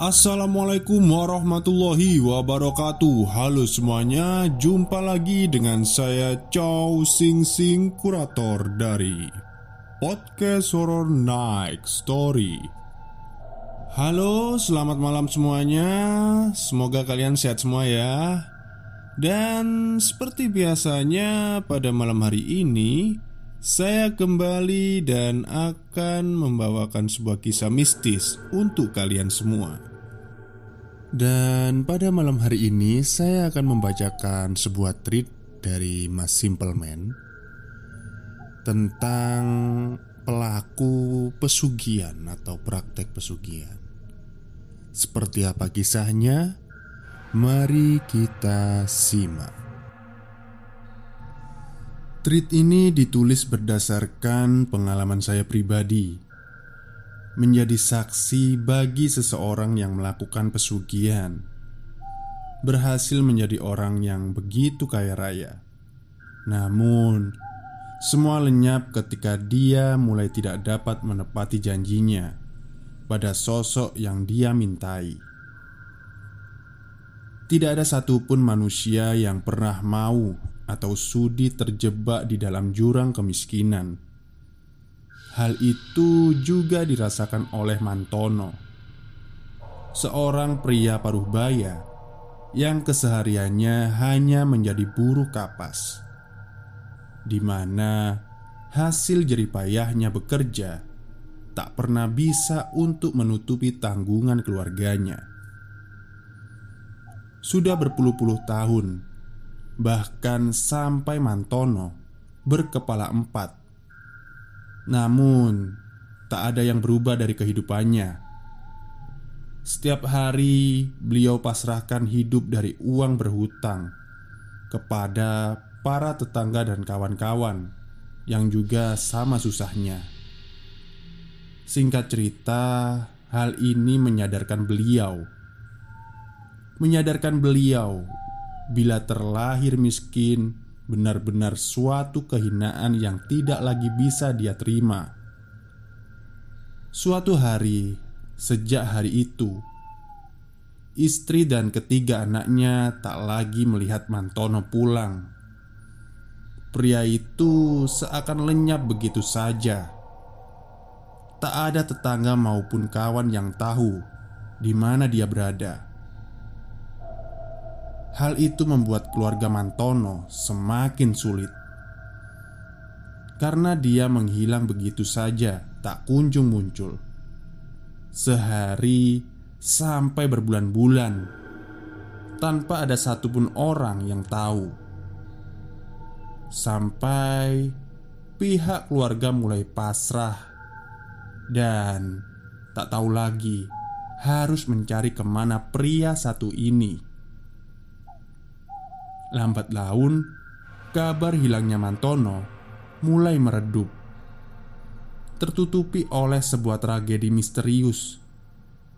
Assalamualaikum warahmatullahi wabarakatuh. Halo semuanya, jumpa lagi dengan saya Chow Sing Sing Kurator dari Podcast Horror Night Story. Halo, selamat malam semuanya. Semoga kalian sehat semua ya. Dan seperti biasanya pada malam hari ini saya kembali dan akan membawakan sebuah kisah mistis untuk kalian semua. Dan pada malam hari ini saya akan membacakan sebuah tweet dari Mas Simpleman Tentang pelaku pesugihan atau praktek pesugihan. Seperti apa kisahnya? Mari kita simak. Tweet ini ditulis berdasarkan pengalaman saya pribadi menjadi saksi bagi seseorang yang melakukan pesugihan, berhasil menjadi orang yang begitu kaya raya. Namun, semua lenyap ketika dia mulai tidak dapat menepati janjinya pada sosok yang dia mintai. Tidak ada satupun manusia yang pernah mau atau sudi terjebak di dalam jurang kemiskinan Hal itu juga dirasakan oleh Mantono, seorang pria paruh baya yang kesehariannya hanya menjadi buruh kapas, di mana hasil jeripayahnya bekerja tak pernah bisa untuk menutupi tanggungan keluarganya. Sudah berpuluh-puluh tahun, bahkan sampai Mantono berkepala empat namun, tak ada yang berubah dari kehidupannya. Setiap hari beliau pasrahkan hidup dari uang berhutang kepada para tetangga dan kawan-kawan yang juga sama susahnya. Singkat cerita, hal ini menyadarkan beliau, menyadarkan beliau bila terlahir miskin benar-benar suatu kehinaan yang tidak lagi bisa dia terima. Suatu hari, sejak hari itu, istri dan ketiga anaknya tak lagi melihat Mantono pulang. Pria itu seakan lenyap begitu saja. Tak ada tetangga maupun kawan yang tahu di mana dia berada. Hal itu membuat keluarga Mantono semakin sulit karena dia menghilang begitu saja, tak kunjung muncul. Sehari sampai berbulan-bulan tanpa ada satupun orang yang tahu. Sampai pihak keluarga mulai pasrah dan tak tahu lagi harus mencari ke mana pria satu ini. Lambat laun, kabar hilangnya Mantono mulai meredup, tertutupi oleh sebuah tragedi misterius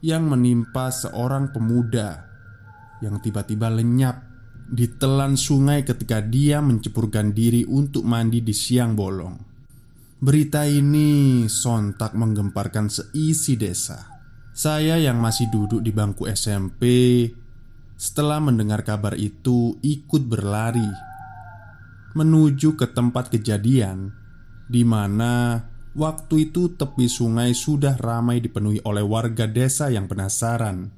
yang menimpa seorang pemuda yang tiba-tiba lenyap di telan sungai ketika dia mencepurkan diri untuk mandi di siang bolong. Berita ini sontak menggemparkan seisi desa. Saya yang masih duduk di bangku SMP setelah mendengar kabar itu ikut berlari menuju ke tempat kejadian di mana waktu itu tepi sungai sudah ramai dipenuhi oleh warga desa yang penasaran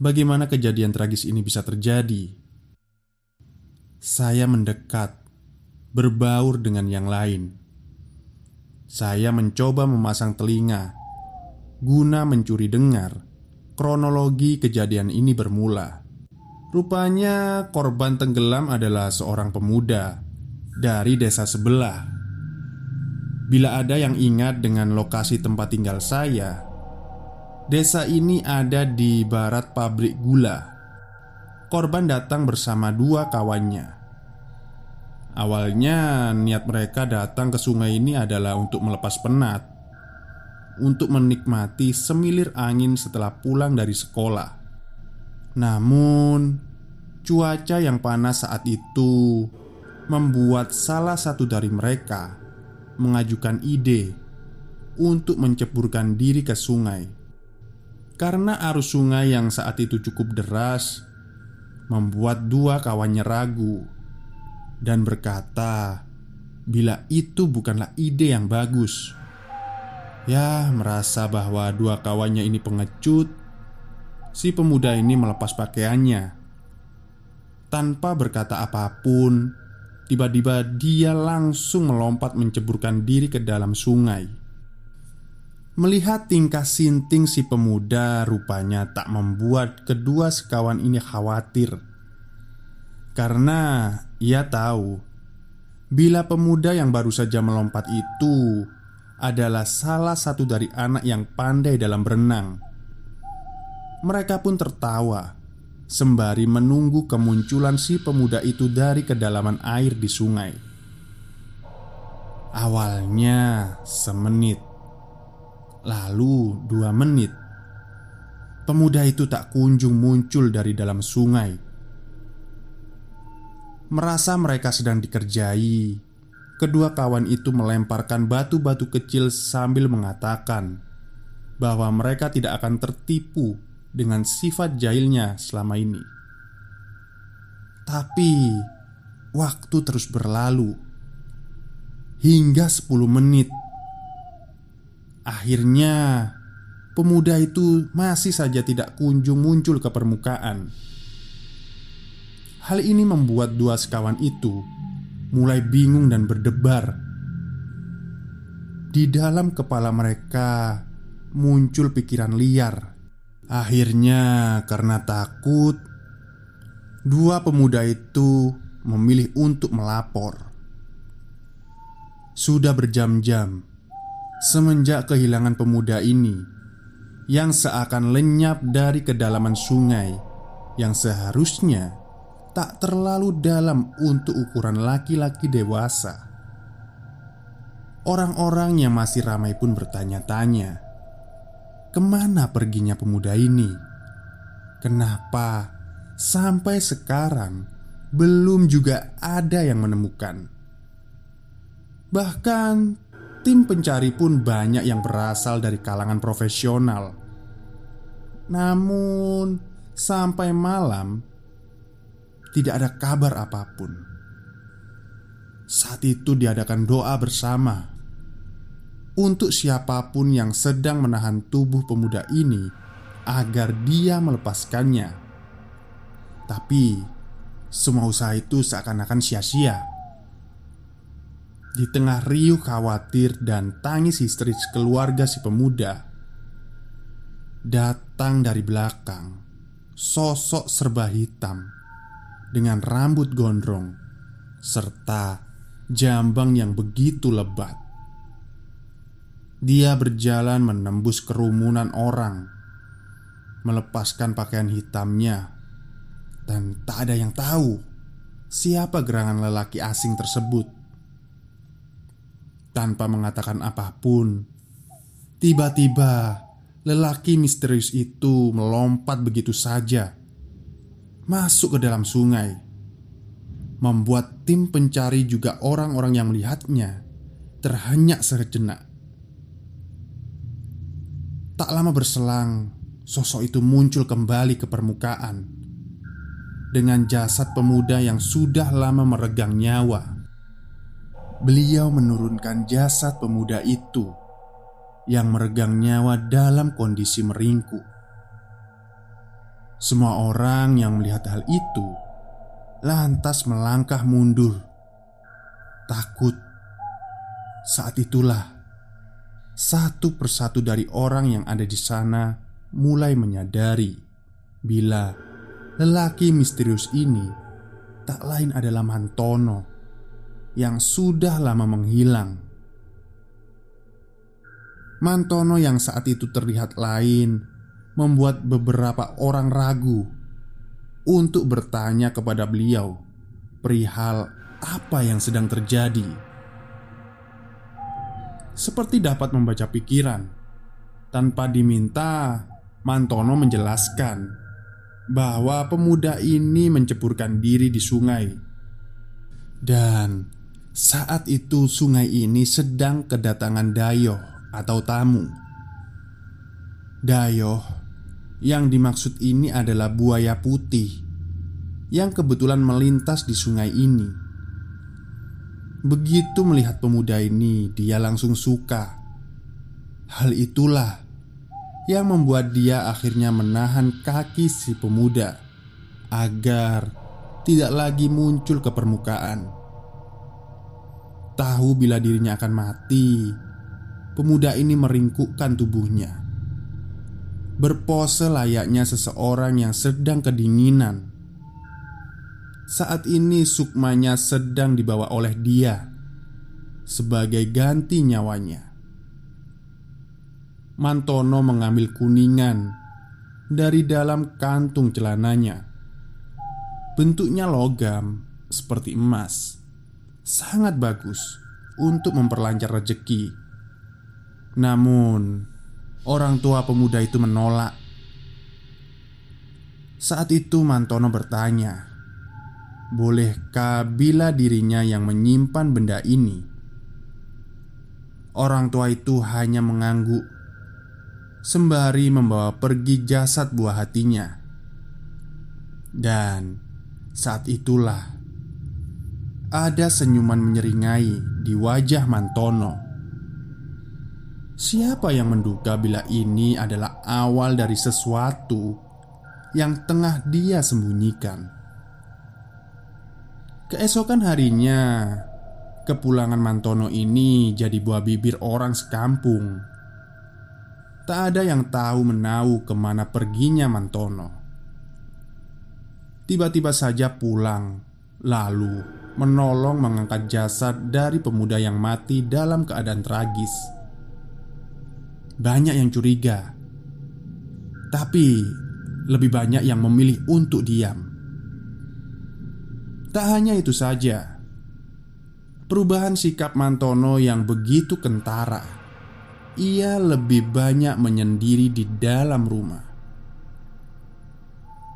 bagaimana kejadian tragis ini bisa terjadi. Saya mendekat, berbaur dengan yang lain. Saya mencoba memasang telinga guna mencuri dengar kronologi kejadian ini bermula. Rupanya korban tenggelam adalah seorang pemuda dari desa sebelah. Bila ada yang ingat dengan lokasi tempat tinggal saya, desa ini ada di barat pabrik gula. Korban datang bersama dua kawannya. Awalnya, niat mereka datang ke sungai ini adalah untuk melepas penat, untuk menikmati semilir angin setelah pulang dari sekolah. Namun, cuaca yang panas saat itu membuat salah satu dari mereka mengajukan ide untuk menceburkan diri ke sungai. Karena arus sungai yang saat itu cukup deras Membuat dua kawannya ragu Dan berkata Bila itu bukanlah ide yang bagus. Ya merasa bahwa dua kawannya ini pengecut Si pemuda ini melepas pakaiannya. Tanpa berkata apa pun Tiba-tiba dia langsung melompat menceburkan diri ke dalam sungai. Melihat tingkah sinting si pemuda rupanya tak membuat kedua sekawan ini khawatir. Karena ia tahu Bila pemuda yang baru saja melompat itu Adalah salah satu dari anak yang pandai dalam berenang Mereka pun tertawa. Sembari menunggu kemunculan si pemuda itu dari kedalaman air di sungai. Awalnya semenit. Lalu dua menit. Pemuda itu tak kunjung muncul dari dalam sungai. Merasa mereka sedang dikerjai Kedua kawan itu melemparkan batu-batu kecil sambil mengatakan Bahwa mereka tidak akan tertipu dengan sifat jahilnya selama ini Tapi Waktu terus berlalu Hingga 10 menit Akhirnya, pemuda itu masih saja tidak kunjung muncul ke permukaan. Hal ini membuat dua sekawan itu mulai bingung dan berdebar. Di dalam kepala mereka muncul pikiran liar. Akhirnya, karena takut, dua pemuda itu memilih untuk melapor. Sudah berjam-jam semenjak kehilangan pemuda ini yang seakan lenyap dari kedalaman sungai yang seharusnya tak terlalu dalam untuk ukuran laki-laki dewasa. Orang-orang yang masih ramai pun bertanya-tanya, ke mana perginya pemuda ini? Kenapa sampai sekarang belum juga ada yang menemukan? Bahkan Tim pencari pun banyak yang berasal dari kalangan profesional. Namun, sampai malam tidak ada kabar apa pun. Saat itu diadakan doa bersama untuk siapa pun yang sedang menahan tubuh pemuda ini agar dia melepaskannya. Tapi semua usaha itu seakan-akan sia-sia. Di tengah riuh khawatir dan tangis histeris keluarga si pemuda Datang dari belakang Sosok serba hitam Dengan rambut gondrong Serta jambang yang begitu lebat Dia berjalan menembus kerumunan orang Melepaskan pakaian hitamnya Dan tak ada yang tahu Siapa gerangan lelaki asing tersebut tanpa mengatakan apa pun, tiba-tiba lelaki misterius itu melompat begitu saja masuk ke dalam sungai, membuat tim pencari juga orang-orang yang melihatnya terhenyak sejenak. Tak lama berselang, sosok itu muncul kembali ke permukaan dengan jasad pemuda yang sudah lama meregang nyawa beliau menurunkan jasad pemuda itu yang meregang nyawa dalam kondisi meringkuk. Semua orang yang melihat hal itu lantas melangkah mundur, takut. Saat itulah satu persatu dari orang yang ada di sana mulai menyadari bila lelaki misterius ini tak lain adalah Mantono yang sudah lama menghilang. Mantono yang saat itu terlihat lain membuat beberapa orang ragu untuk bertanya kepada beliau perihal apa yang sedang terjadi. Seperti dapat membaca pikiran, tanpa diminta, Mantono menjelaskan bahwa pemuda ini menceburkan diri di sungai dan saat itu sungai ini sedang kedatangan Dayoh atau tamu Dayoh Yang dimaksud ini adalah buaya putih yang kebetulan melintas di sungai ini. Begitu melihat pemuda ini, dia langsung suka. Hal itulah yang membuat dia akhirnya menahan kaki si pemuda agar tidak lagi muncul ke permukaan. Tahu bila dirinya akan mati, pemuda ini meringkukkan tubuhnya, berpose layaknya seseorang yang sedang kedinginan. Saat ini, sukmanya sedang dibawa oleh dia sebagai ganti nyawanya. Mantono mengambil kuningan dari dalam kantung celananya. Bentuknya logam seperti emas, sangat bagus untuk memperlancar rezeki. Namun, orang tua pemuda itu menolak. Saat itu, Mantono bertanya, "Bolehkah bila dirinya yang menyimpan benda ini?" Orang tua itu hanya mengangguk sembari membawa pergi jasad buah hatinya. Dan saat itulah ada senyuman menyeringai di wajah Mantono. Siapa yang menduga bila ini adalah awal dari sesuatu yang tengah dia sembunyikan? Keesokan harinya, kepulangan Mantono ini jadi buah bibir orang sekampung. Tak ada yang tahu menahu ke mana perginya Mantono. Tiba-tiba saja pulang Lalu menolong mengangkat jasad dari pemuda yang mati dalam keadaan tragis. Banyak yang curiga Tapi lebih banyak yang memilih untuk diam Tak hanya itu saja Perubahan sikap Mantono yang begitu kentara ia lebih banyak menyendiri di dalam rumah.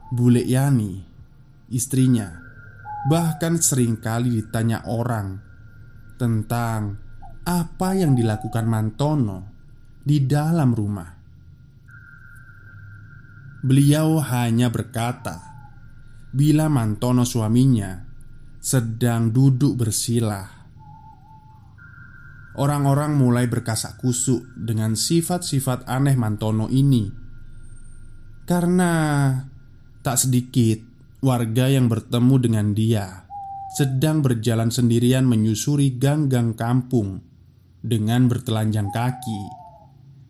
Bule Yani, istrinya, bahkan sering kali ditanya orang tentang apa yang dilakukan Mantono di dalam rumah. Beliau hanya berkata, bila Mantono suaminya sedang duduk bersilah orang-orang mulai berkasak kusuk dengan sifat-sifat aneh Mantono ini. Karena tak sedikit warga yang bertemu dengan dia sedang berjalan sendirian menyusuri gang-gang kampung dengan bertelanjang kaki,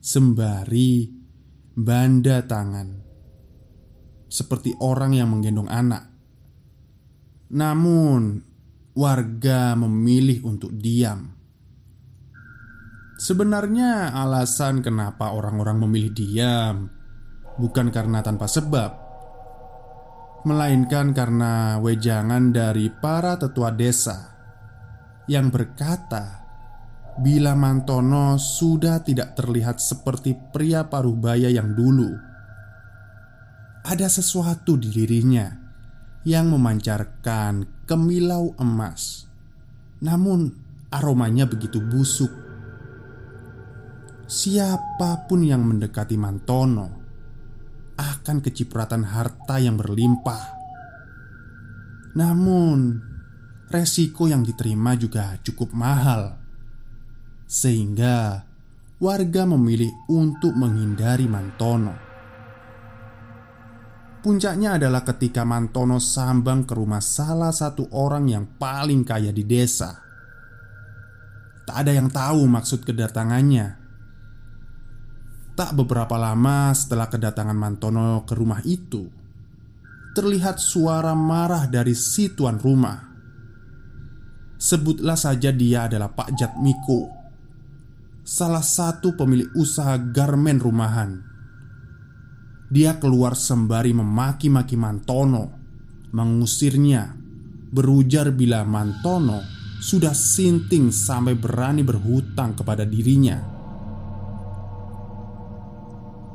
sembari banda tangan, seperti orang yang menggendong anak. Namun, warga memilih untuk diam. Sebenarnya alasan kenapa orang-orang memilih diam Bukan karena tanpa sebab Melainkan karena wejangan dari para tetua desa Yang berkata Bila Mantono sudah tidak terlihat seperti pria parubaya yang dulu Ada sesuatu di dirinya Yang memancarkan kemilau emas Namun aromanya begitu busuk Siapa pun yang mendekati Mantono akan kecipratan harta yang berlimpah. Namun, resiko yang diterima juga cukup mahal, sehingga warga memilih untuk menghindari Mantono. Puncaknya adalah ketika Mantono sambang ke rumah salah satu orang yang paling kaya di desa. Tak ada yang tahu maksud kedatangannya Tak beberapa lama setelah kedatangan Mantono ke rumah itu, terlihat suara marah dari si tuan rumah. Sebutlah saja dia adalah Pak Jatmiko, salah satu pemilik usaha garmen rumahan. Dia keluar sembari memaki-maki Mantono, mengusirnya, berujar bila Mantono sudah sinting sampai berani berhutang kepada dirinya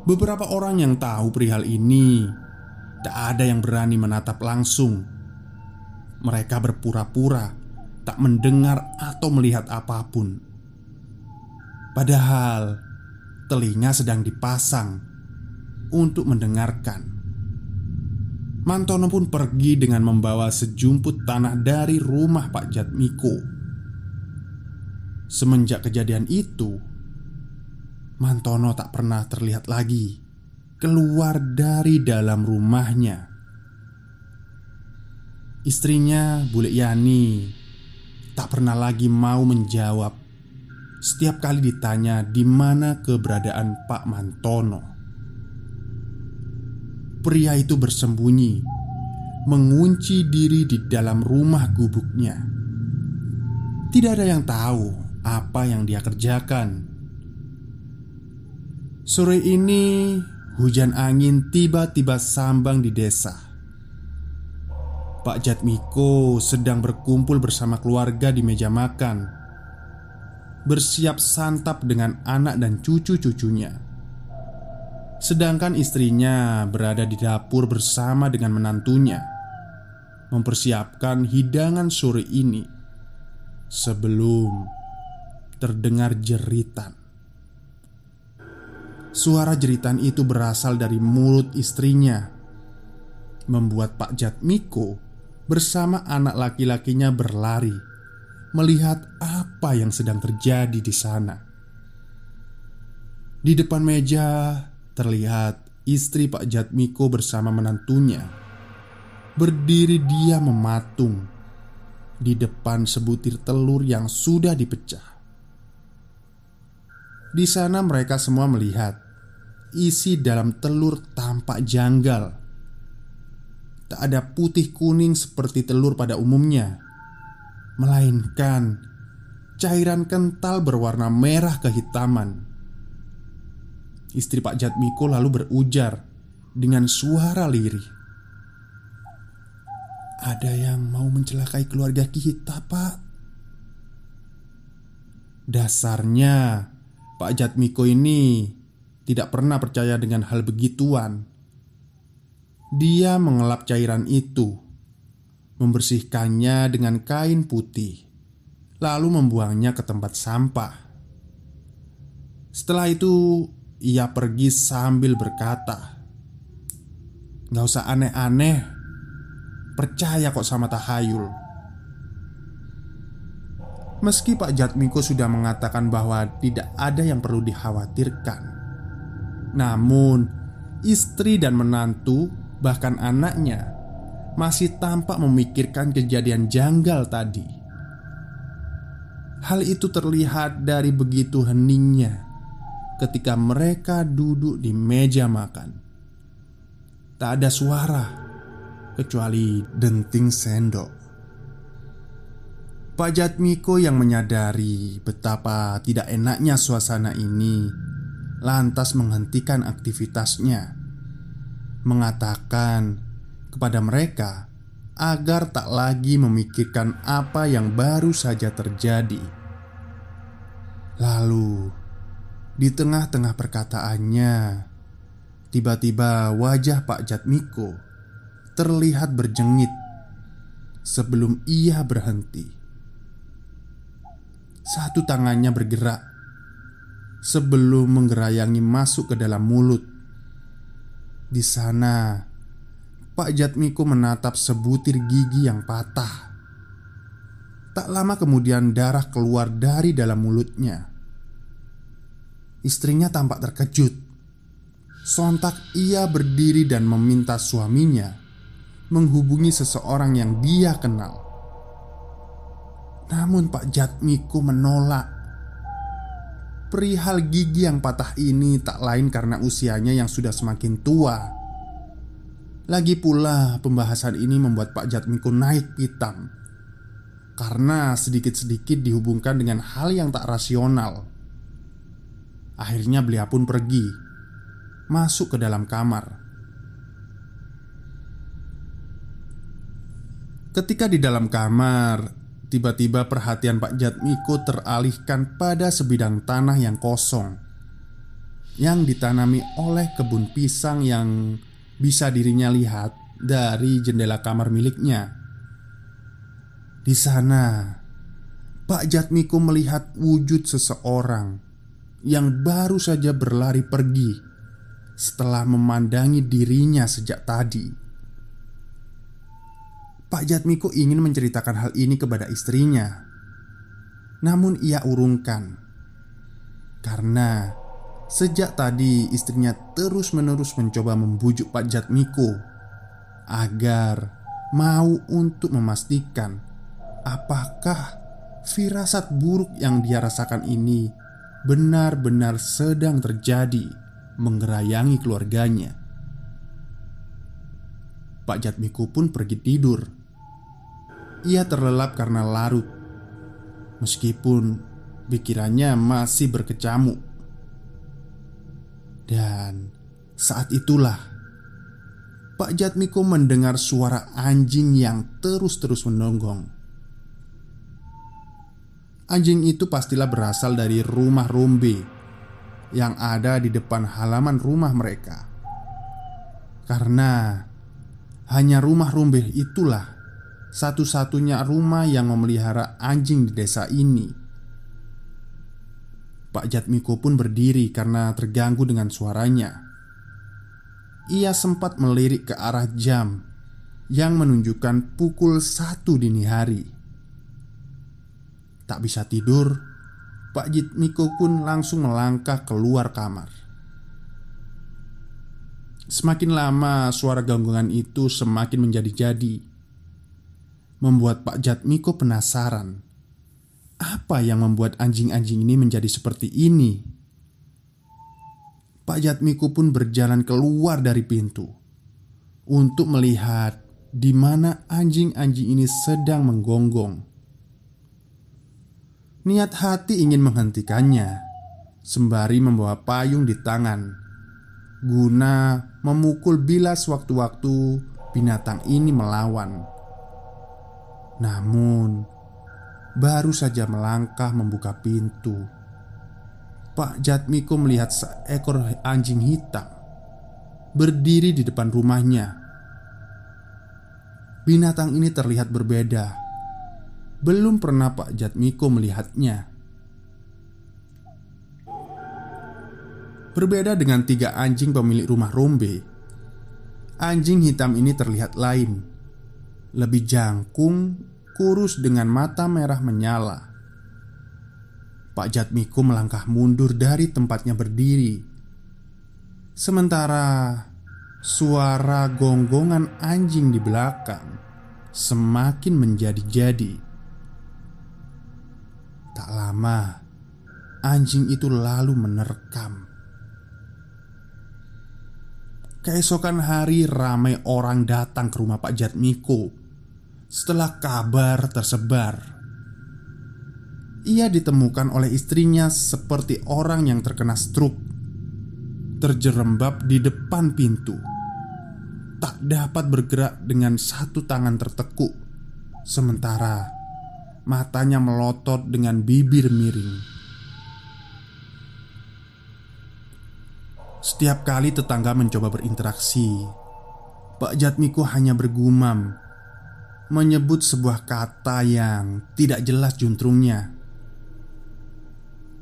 Beberapa orang yang tahu perihal ini tak ada yang berani menatap langsung. Mereka berpura-pura tak mendengar atau melihat apa pun. Padahal telinga sedang dipasang untuk mendengarkan. Mantono pun pergi dengan membawa sejumput tanah dari rumah Pak Jatmiko. Semenjak kejadian itu, Mantono tak pernah terlihat lagi keluar dari dalam rumahnya. Istrinya, Bule Yani, tak pernah lagi mau menjawab setiap kali ditanya di mana keberadaan Pak Mantono. Pria itu bersembunyi, mengunci diri di dalam rumah gubuknya. Tidak ada yang tahu apa yang dia kerjakan. Sore ini, hujan angin tiba-tiba sambang di desa. Pak Jatmiko sedang berkumpul bersama keluarga di meja makan, bersiap santap dengan anak dan cucu-cucunya. Sedangkan istrinya berada di dapur bersama dengan menantunya Mempersiapkan hidangan sore ini Sebelum terdengar jeritan. Suara jeritan itu berasal dari mulut istrinya Membuat Pak Jatmiko bersama anak laki-lakinya berlari Melihat apa yang sedang terjadi di sana. Di depan meja Terlihat istri Pak Jatmiko bersama menantunya. Berdiri dia mematung Di depan sebutir telur yang sudah dipecah. Di sana mereka semua melihat Isi dalam telur tampak janggal. Tak ada putih kuning seperti telur pada umumnya Melainkan Cairan kental berwarna merah kehitaman Istri Pak Jatmiko lalu berujar dengan suara lirih. Ada yang mau mencelakai keluarga kita pak. Dasarnya Pak Jatmiko ini tidak pernah percaya dengan hal begituan. Dia mengelap cairan itu Membersihkannya dengan kain putih Lalu membuangnya ke tempat sampah. Setelah itu ia pergi sambil berkata Gak usah aneh-aneh. Percaya kok sama tahayul. Meski Pak Jatmiko sudah mengatakan bahwa tidak ada yang perlu dikhawatirkan Namun Istri dan menantu Bahkan anaknya Masih tampak memikirkan kejadian janggal tadi. Hal itu terlihat dari begitu heningnya ketika mereka duduk di meja makan. Tak ada suara kecuali denting sendok. Pak Jatmiko yang menyadari betapa tidak enaknya suasana ini lantas menghentikan aktivitasnya, mengatakan kepada mereka agar tak lagi memikirkan apa yang baru saja terjadi. Lalu, di tengah-tengah perkataannya, tiba-tiba wajah Pak Jatmiko terlihat berjengit sebelum ia berhenti. Satu tangannya bergerak sebelum menggerayangi masuk ke dalam mulut. Di sana, Pak Jatmiko menatap sebutir gigi yang patah. Tak lama kemudian darah keluar dari dalam mulutnya. Istrinya tampak terkejut. Sontak ia berdiri dan meminta suaminya menghubungi seseorang yang dia kenal. Namun Pak Jatmiko menolak. Perihal gigi yang patah ini tak lain karena usianya yang sudah semakin tua. Lagi pula pembahasan ini membuat Pak Jatmiko naik pitam Karena sedikit-sedikit dihubungkan dengan hal yang tak rasional Akhirnya beliau pun pergi Masuk ke dalam kamar. Ketika di dalam kamar Tiba-tiba perhatian Pak Jatmiko teralihkan pada sebidang tanah yang kosong Yang ditanami oleh kebun pisang yang bisa dirinya lihat dari jendela kamar miliknya. Di sana Pak Jatmiko melihat wujud seseorang yang baru saja berlari pergi setelah memandangi dirinya sejak tadi. Pak Jatmiko ingin menceritakan hal ini kepada istrinya, namun ia urungkan karena sejak tadi istrinya terus-menerus mencoba membujuk Pak Jatmiko agar mau untuk memastikan apakah firasat buruk yang dia rasakan ini benar-benar sedang terjadi menggerayangi keluarganya. Pak Jatmiko pun pergi tidur. Ia terlelap karena larut, meskipun pikirannya masih berkecamuk. Dan saat itulah Pak Jatmiko mendengar suara anjing yang terus-terus menonggong. Anjing itu pastilah berasal dari rumah Rombe yang ada di depan halaman rumah mereka. Karena hanya rumah Rombe itulah satu-satunya rumah yang memelihara anjing di desa ini. Pak Jatmiko pun berdiri karena terganggu dengan suaranya. Ia sempat melirik ke arah jam yang menunjukkan pukul satu dini hari. Tak bisa tidur, Pak Jitmiko pun langsung melangkah keluar kamar. Semakin lama suara gangguan itu semakin menjadi-jadi Membuat Pak Jatmiko penasaran Apa yang membuat anjing-anjing ini menjadi seperti ini? Pak Jatmiko pun berjalan keluar dari pintu Untuk melihat di mana anjing-anjing ini sedang menggonggong Niat hati ingin menghentikannya. Sembari membawa payung di tangan. Guna memukul bila sewaktu-waktu binatang ini melawan. Namun Baru saja melangkah membuka pintu. Pak Jatmiko melihat seekor anjing hitam Berdiri di depan rumahnya. Binatang ini terlihat berbeda belum pernah Pak Jatmiko melihatnya. Berbeda dengan tiga anjing pemilik rumah Rombe, anjing hitam ini terlihat lain, lebih jangkung, kurus dengan mata merah menyala. Pak Jatmiko melangkah mundur dari tempatnya berdiri, sementara suara gonggongan anjing di belakang semakin menjadi-jadi. Tak lama, anjing itu lalu menerkam. Keesokan hari ramai orang datang ke rumah Pak Jatmiko Setelah kabar tersebar Ia ditemukan oleh istrinya seperti orang yang terkena stroke Terjerembab di depan pintu. Tak dapat bergerak dengan satu tangan tertekuk. Sementara Matanya melotot dengan bibir miring. Setiap kali tetangga mencoba berinteraksi Pak Jatmiko hanya bergumam Menyebut sebuah kata yang tidak jelas juntrungnya.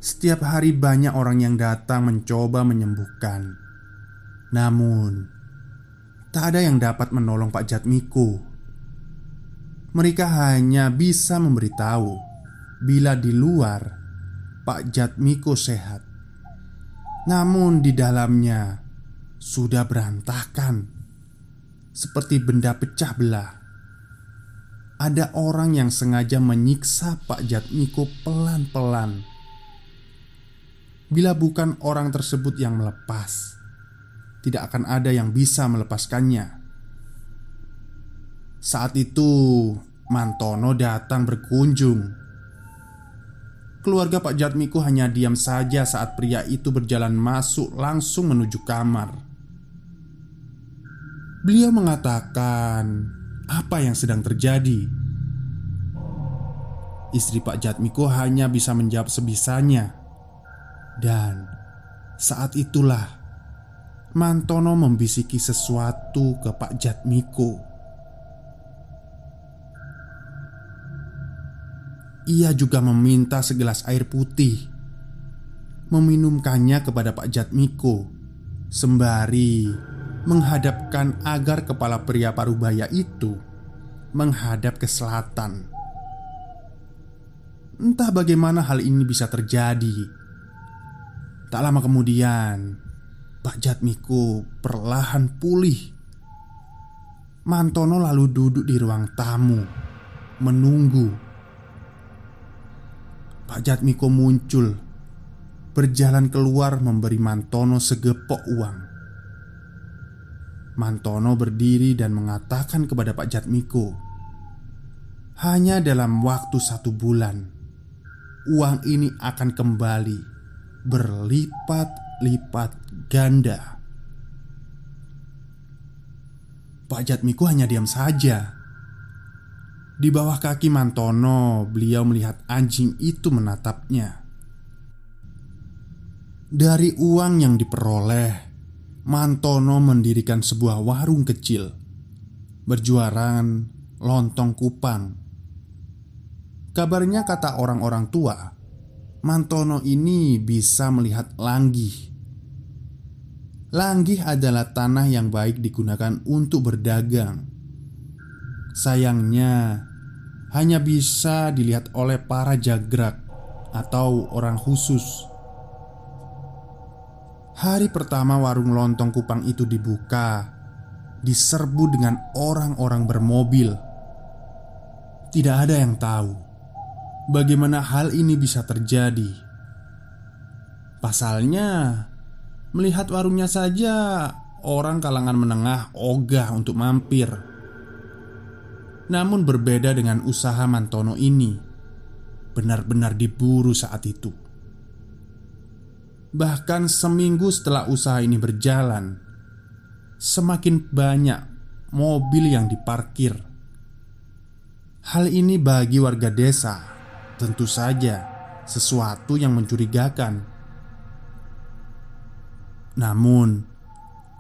Setiap hari banyak orang yang datang mencoba menyembuhkan. Namun Tak ada yang dapat menolong Pak Jatmiko mereka hanya bisa memberitahu bila di luar Pak Jatmiko sehat, namun di dalamnya sudah berantakan seperti benda pecah belah. Ada orang yang sengaja menyiksa Pak Jatmiko pelan-pelan. Bila bukan orang tersebut yang melepas, tidak akan ada yang bisa melepaskannya. Saat itu Mantono datang berkunjung. Keluarga Pak Jatmiko hanya diam saja saat pria itu berjalan masuk langsung menuju kamar. Beliau mengatakan apa yang sedang terjadi? Istri Pak Jatmiko hanya bisa menjawab sebisanya. Dan saat itulah Mantono membisiki sesuatu ke Pak Jatmiko Ia juga meminta segelas air putih Meminumkannya kepada Pak Jatmiko Sembari menghadapkan agar kepala pria parubaya itu menghadap ke selatan. Entah bagaimana hal ini bisa terjadi. Tak lama kemudian, Pak Jatmiko perlahan pulih. Mantono lalu duduk di ruang tamu, menunggu Pak Jatmiko muncul Berjalan keluar memberi Mantono segepok uang. Mantono berdiri dan mengatakan kepada Pak Jatmiko Hanya dalam waktu satu bulan Uang ini akan kembali Berlipat-lipat ganda. Pak Jatmiko hanya diam saja di bawah kaki Mantono, beliau melihat anjing itu menatapnya. Dari uang yang diperoleh, Mantono mendirikan sebuah warung kecil berjualan lontong kupang. Kabarnya kata orang-orang tua, Mantono ini bisa melihat langgih. Langgih adalah tanah yang baik digunakan untuk berdagang. Sayangnya, hanya bisa dilihat oleh para jagrak atau orang khusus. Hari pertama warung lontong Kupang itu dibuka, diserbu dengan orang-orang bermobil. Tidak ada yang tahu bagaimana hal ini bisa terjadi. Pasalnya, melihat warungnya saja, orang kalangan menengah ogah untuk mampir. Namun berbeda dengan usaha Mantono ini Benar-benar diburu saat itu. Bahkan seminggu setelah usaha ini berjalan Semakin banyak mobil yang diparkir. Hal ini bagi warga desa Tentu saja sesuatu yang mencurigakan. Namun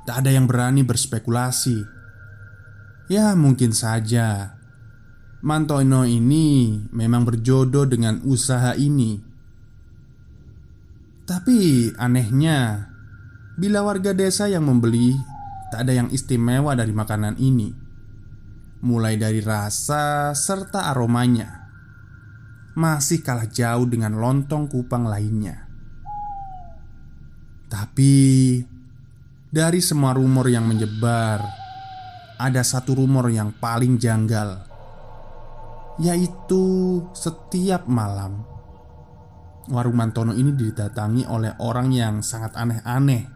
Tak ada yang berani berspekulasi. Ya mungkin saja Mantono ini memang berjodoh dengan usaha ini. Tapi anehnya, bila warga desa yang membeli, tak ada yang istimewa dari makanan ini. Mulai dari rasa serta aromanya, masih kalah jauh dengan lontong kupang lainnya. Tapi dari semua rumor yang menyebar, ada satu rumor yang paling janggal yaitu setiap malam. Warung Mantono ini didatangi oleh orang yang sangat aneh-aneh.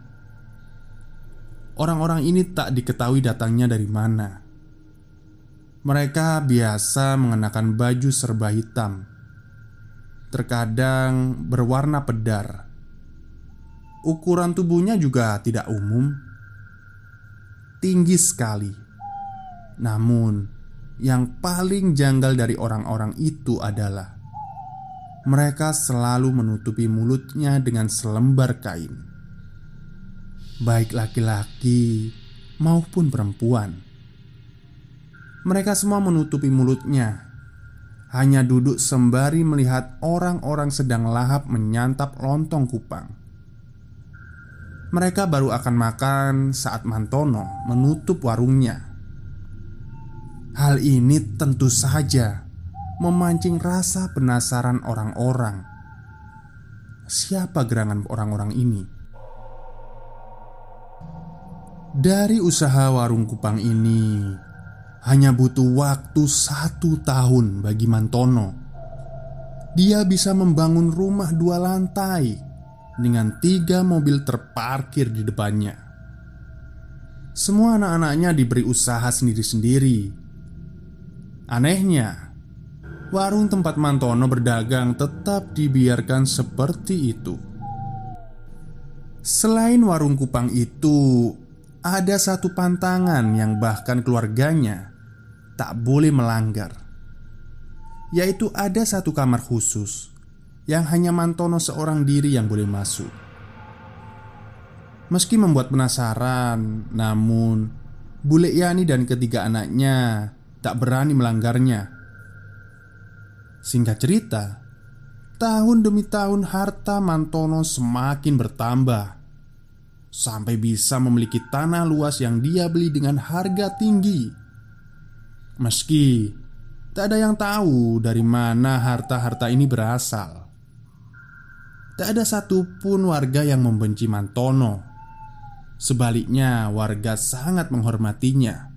Orang-orang ini tak diketahui datangnya dari mana. Mereka biasa mengenakan baju serba hitam. Terkadang berwarna pedar. Ukuran tubuhnya juga tidak umum. Tinggi sekali. Namun yang paling janggal dari orang-orang itu adalah mereka selalu menutupi mulutnya dengan selembar kain, baik laki-laki maupun perempuan. Mereka semua menutupi mulutnya, hanya duduk sembari melihat orang-orang sedang lahap menyantap lontong kupang. Mereka baru akan makan saat Mantono menutup warungnya Hal ini tentu saja memancing rasa penasaran orang-orang. Siapa gerangan orang-orang ini? Dari usaha warung kupang ini hanya butuh waktu satu tahun bagi Mantono. Dia bisa membangun rumah dua lantai dengan tiga mobil terparkir di depannya. Semua anak-anaknya diberi usaha sendiri-sendiri Anehnya, warung tempat Mantono berdagang tetap dibiarkan seperti itu. Selain warung kupang itu, ada satu pantangan yang bahkan keluarganya tak boleh melanggar, yaitu ada satu kamar khusus yang hanya Mantono seorang diri yang boleh masuk. Meski membuat penasaran, namun Bule Yani dan ketiga anaknya tak berani melanggarnya. Singkat cerita, tahun demi tahun harta Mantono semakin bertambah. sampai bisa memiliki tanah luas yang dia beli dengan harga tinggi. Meski tak ada yang tahu dari mana harta-harta ini berasal. Tak ada satupun warga yang membenci Mantono. Sebaliknya, warga sangat menghormatinya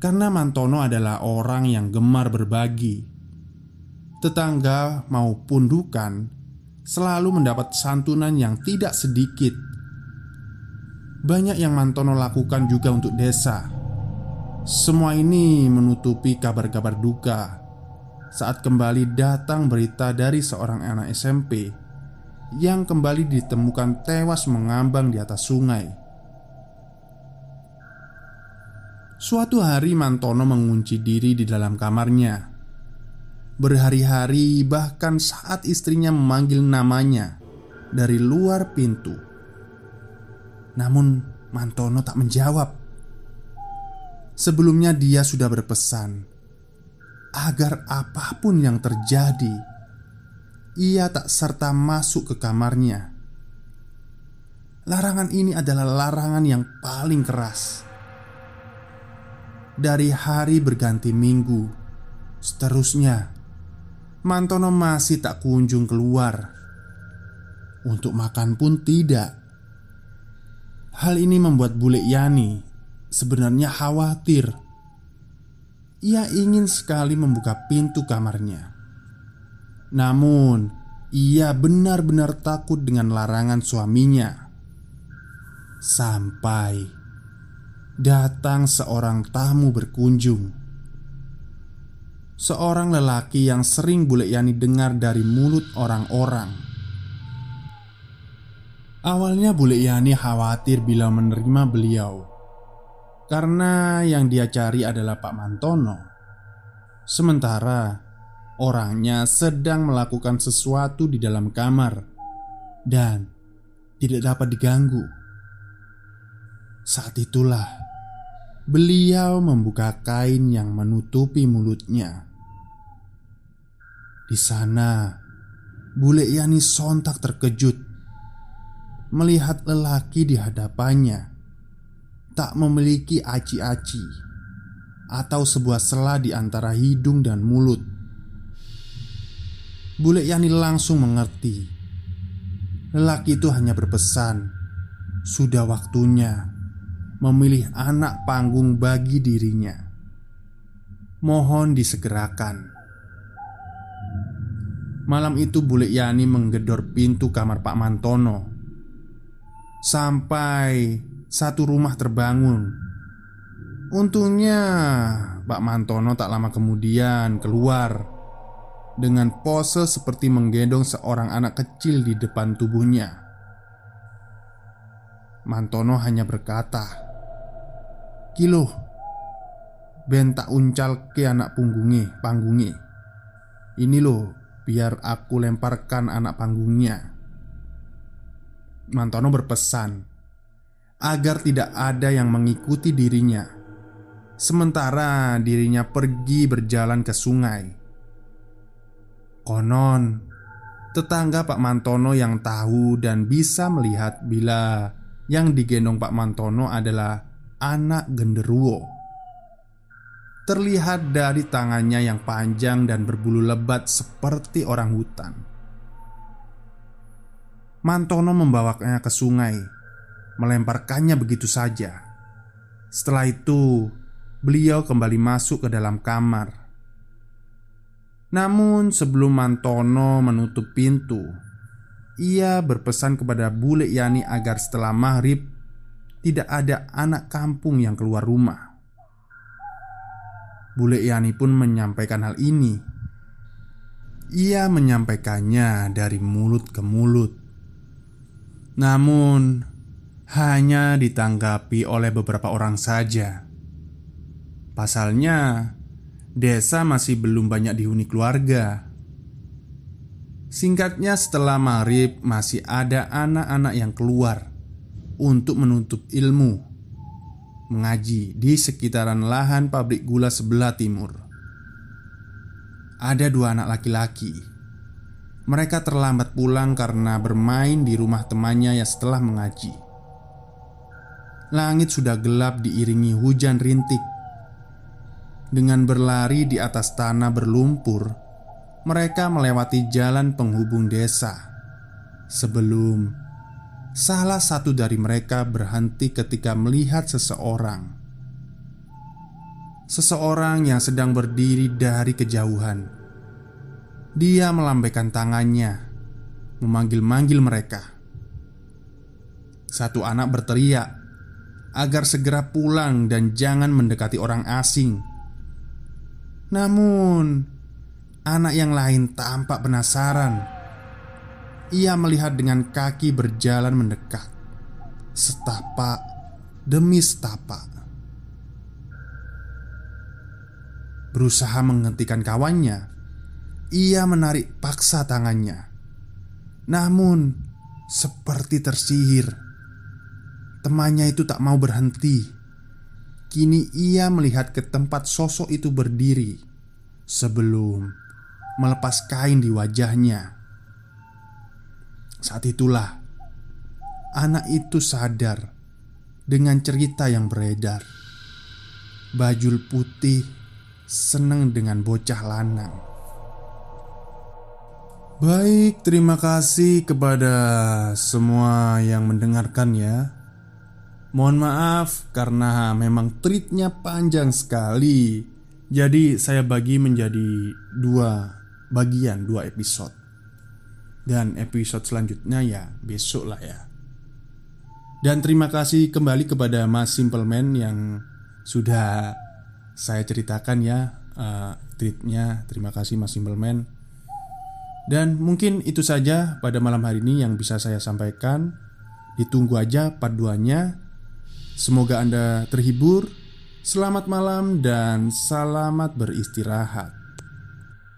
karena Mantono adalah orang yang gemar berbagi. Tetangga maupun dukan selalu mendapat santunan yang tidak sedikit banyak yang Mantono lakukan juga untuk desa. Semua ini menutupi kabar-kabar duka saat kembali datang berita dari seorang anak SMP yang kembali ditemukan tewas mengambang di atas sungai. Suatu hari Mantono mengunci diri di dalam kamarnya. Berhari-hari, bahkan saat istrinya memanggil namanya dari luar pintu, namun Mantono tak menjawab. Sebelumnya dia sudah berpesan agar apa pun yang terjadi, ia tak serta masuk ke kamarnya. Larangan ini adalah larangan yang paling keras. Dari hari berganti minggu, seterusnya Mantono masih tak kunjung keluar. Untuk makan pun tidak. Hal ini membuat bule Yani sebenarnya khawatir. Ia ingin sekali membuka pintu kamarnya. Namun, ia benar-benar takut dengan larangan suaminya. Sampai datang seorang tamu berkunjung. Seorang lelaki yang sering bule Yani dengar dari mulut orang-orang. Awalnya Bule Yani khawatir bila menerima beliau Karena yang dia cari adalah Pak Mantono. Sementara orangnya sedang melakukan sesuatu di dalam kamar Dan tidak dapat diganggu. Saat itulah Beliau membuka kain yang menutupi mulutnya Di sana Bule Yani sontak terkejut melihat lelaki di hadapannya tak memiliki aci-aci atau sebuah sela di antara hidung dan mulut. Bule Yani langsung mengerti. Lelaki itu hanya berpesan, "Sudah waktunya memilih anak panggung bagi dirinya. Mohon disegerakan." Malam itu Bule Yani menggedor pintu kamar Pak Mantono Sampai satu rumah terbangun Untungnya Pak Mantono tak lama kemudian keluar Dengan pose seperti menggendong seorang anak kecil di depan tubuhnya Mantono hanya berkata Kilo Ben tak uncal ke anak punggungi Panggungi Ini loh Biar aku lemparkan anak panggungnya. Mantono berpesan agar tidak ada yang mengikuti dirinya, sementara dirinya pergi berjalan ke sungai. Konon, tetangga Pak Mantono yang tahu dan bisa melihat bila yang digendong Pak Mantono adalah anak genderuwo. Terlihat dari tangannya yang panjang dan berbulu lebat seperti orang hutan. Mantono membawanya ke sungai, melemparkannya begitu saja. Setelah itu, beliau kembali masuk ke dalam kamar. Namun, sebelum Mantono menutup pintu, ia berpesan kepada bule Yani agar setelah maghrib tidak ada anak kampung yang keluar rumah. Bule Yani pun menyampaikan hal ini. Ia menyampaikannya dari mulut ke mulut. Namun, hanya ditanggapi oleh beberapa orang saja. Pasalnya, desa masih belum banyak dihuni keluarga. Singkatnya, setelah maghrib, masih ada anak-anak yang keluar untuk menuntut ilmu, mengaji di sekitaran lahan pabrik gula sebelah timur. Ada dua anak laki-laki mereka terlambat pulang karena bermain di rumah temannya yang setelah mengaji. langit sudah gelap diiringi hujan rintik. Dengan berlari di atas tanah berlumpur, mereka melewati jalan penghubung desa. Sebelum salah satu dari mereka berhenti ketika melihat seseorang. Seseorang yang sedang berdiri dari kejauhan. Dia melambaikan tangannya, memanggil-manggil mereka. Satu anak berteriak agar segera pulang dan jangan mendekati orang asing. Namun, anak yang lain tampak penasaran. Ia melihat dengan kaki berjalan mendekat, setapak demi setapak. Berusaha menghentikan kawannya, ia menarik paksa tangannya. Namun, seperti tersihir, temannya itu tak mau berhenti Kini ia melihat ke tempat sosok itu berdiri sebelum melepas kain di wajahnya. Saat itulah anak itu sadar dengan cerita yang beredar. Bajul putih senang dengan bocah lanang. Baik, terima kasih kepada semua yang mendengarkan ya. Mohon maaf karena memang tweetnya panjang sekali Jadi saya bagi menjadi dua bagian, dua episode Dan episode selanjutnya ya besok lah ya. Dan terima kasih kembali kepada Mas Simpleman yang sudah saya ceritakan ya uh, tweetnya Terima kasih Mas Simpleman. Dan mungkin itu saja pada malam hari ini yang bisa saya sampaikan. Ditunggu aja part 2 Semoga Anda terhibur. Selamat malam dan selamat beristirahat.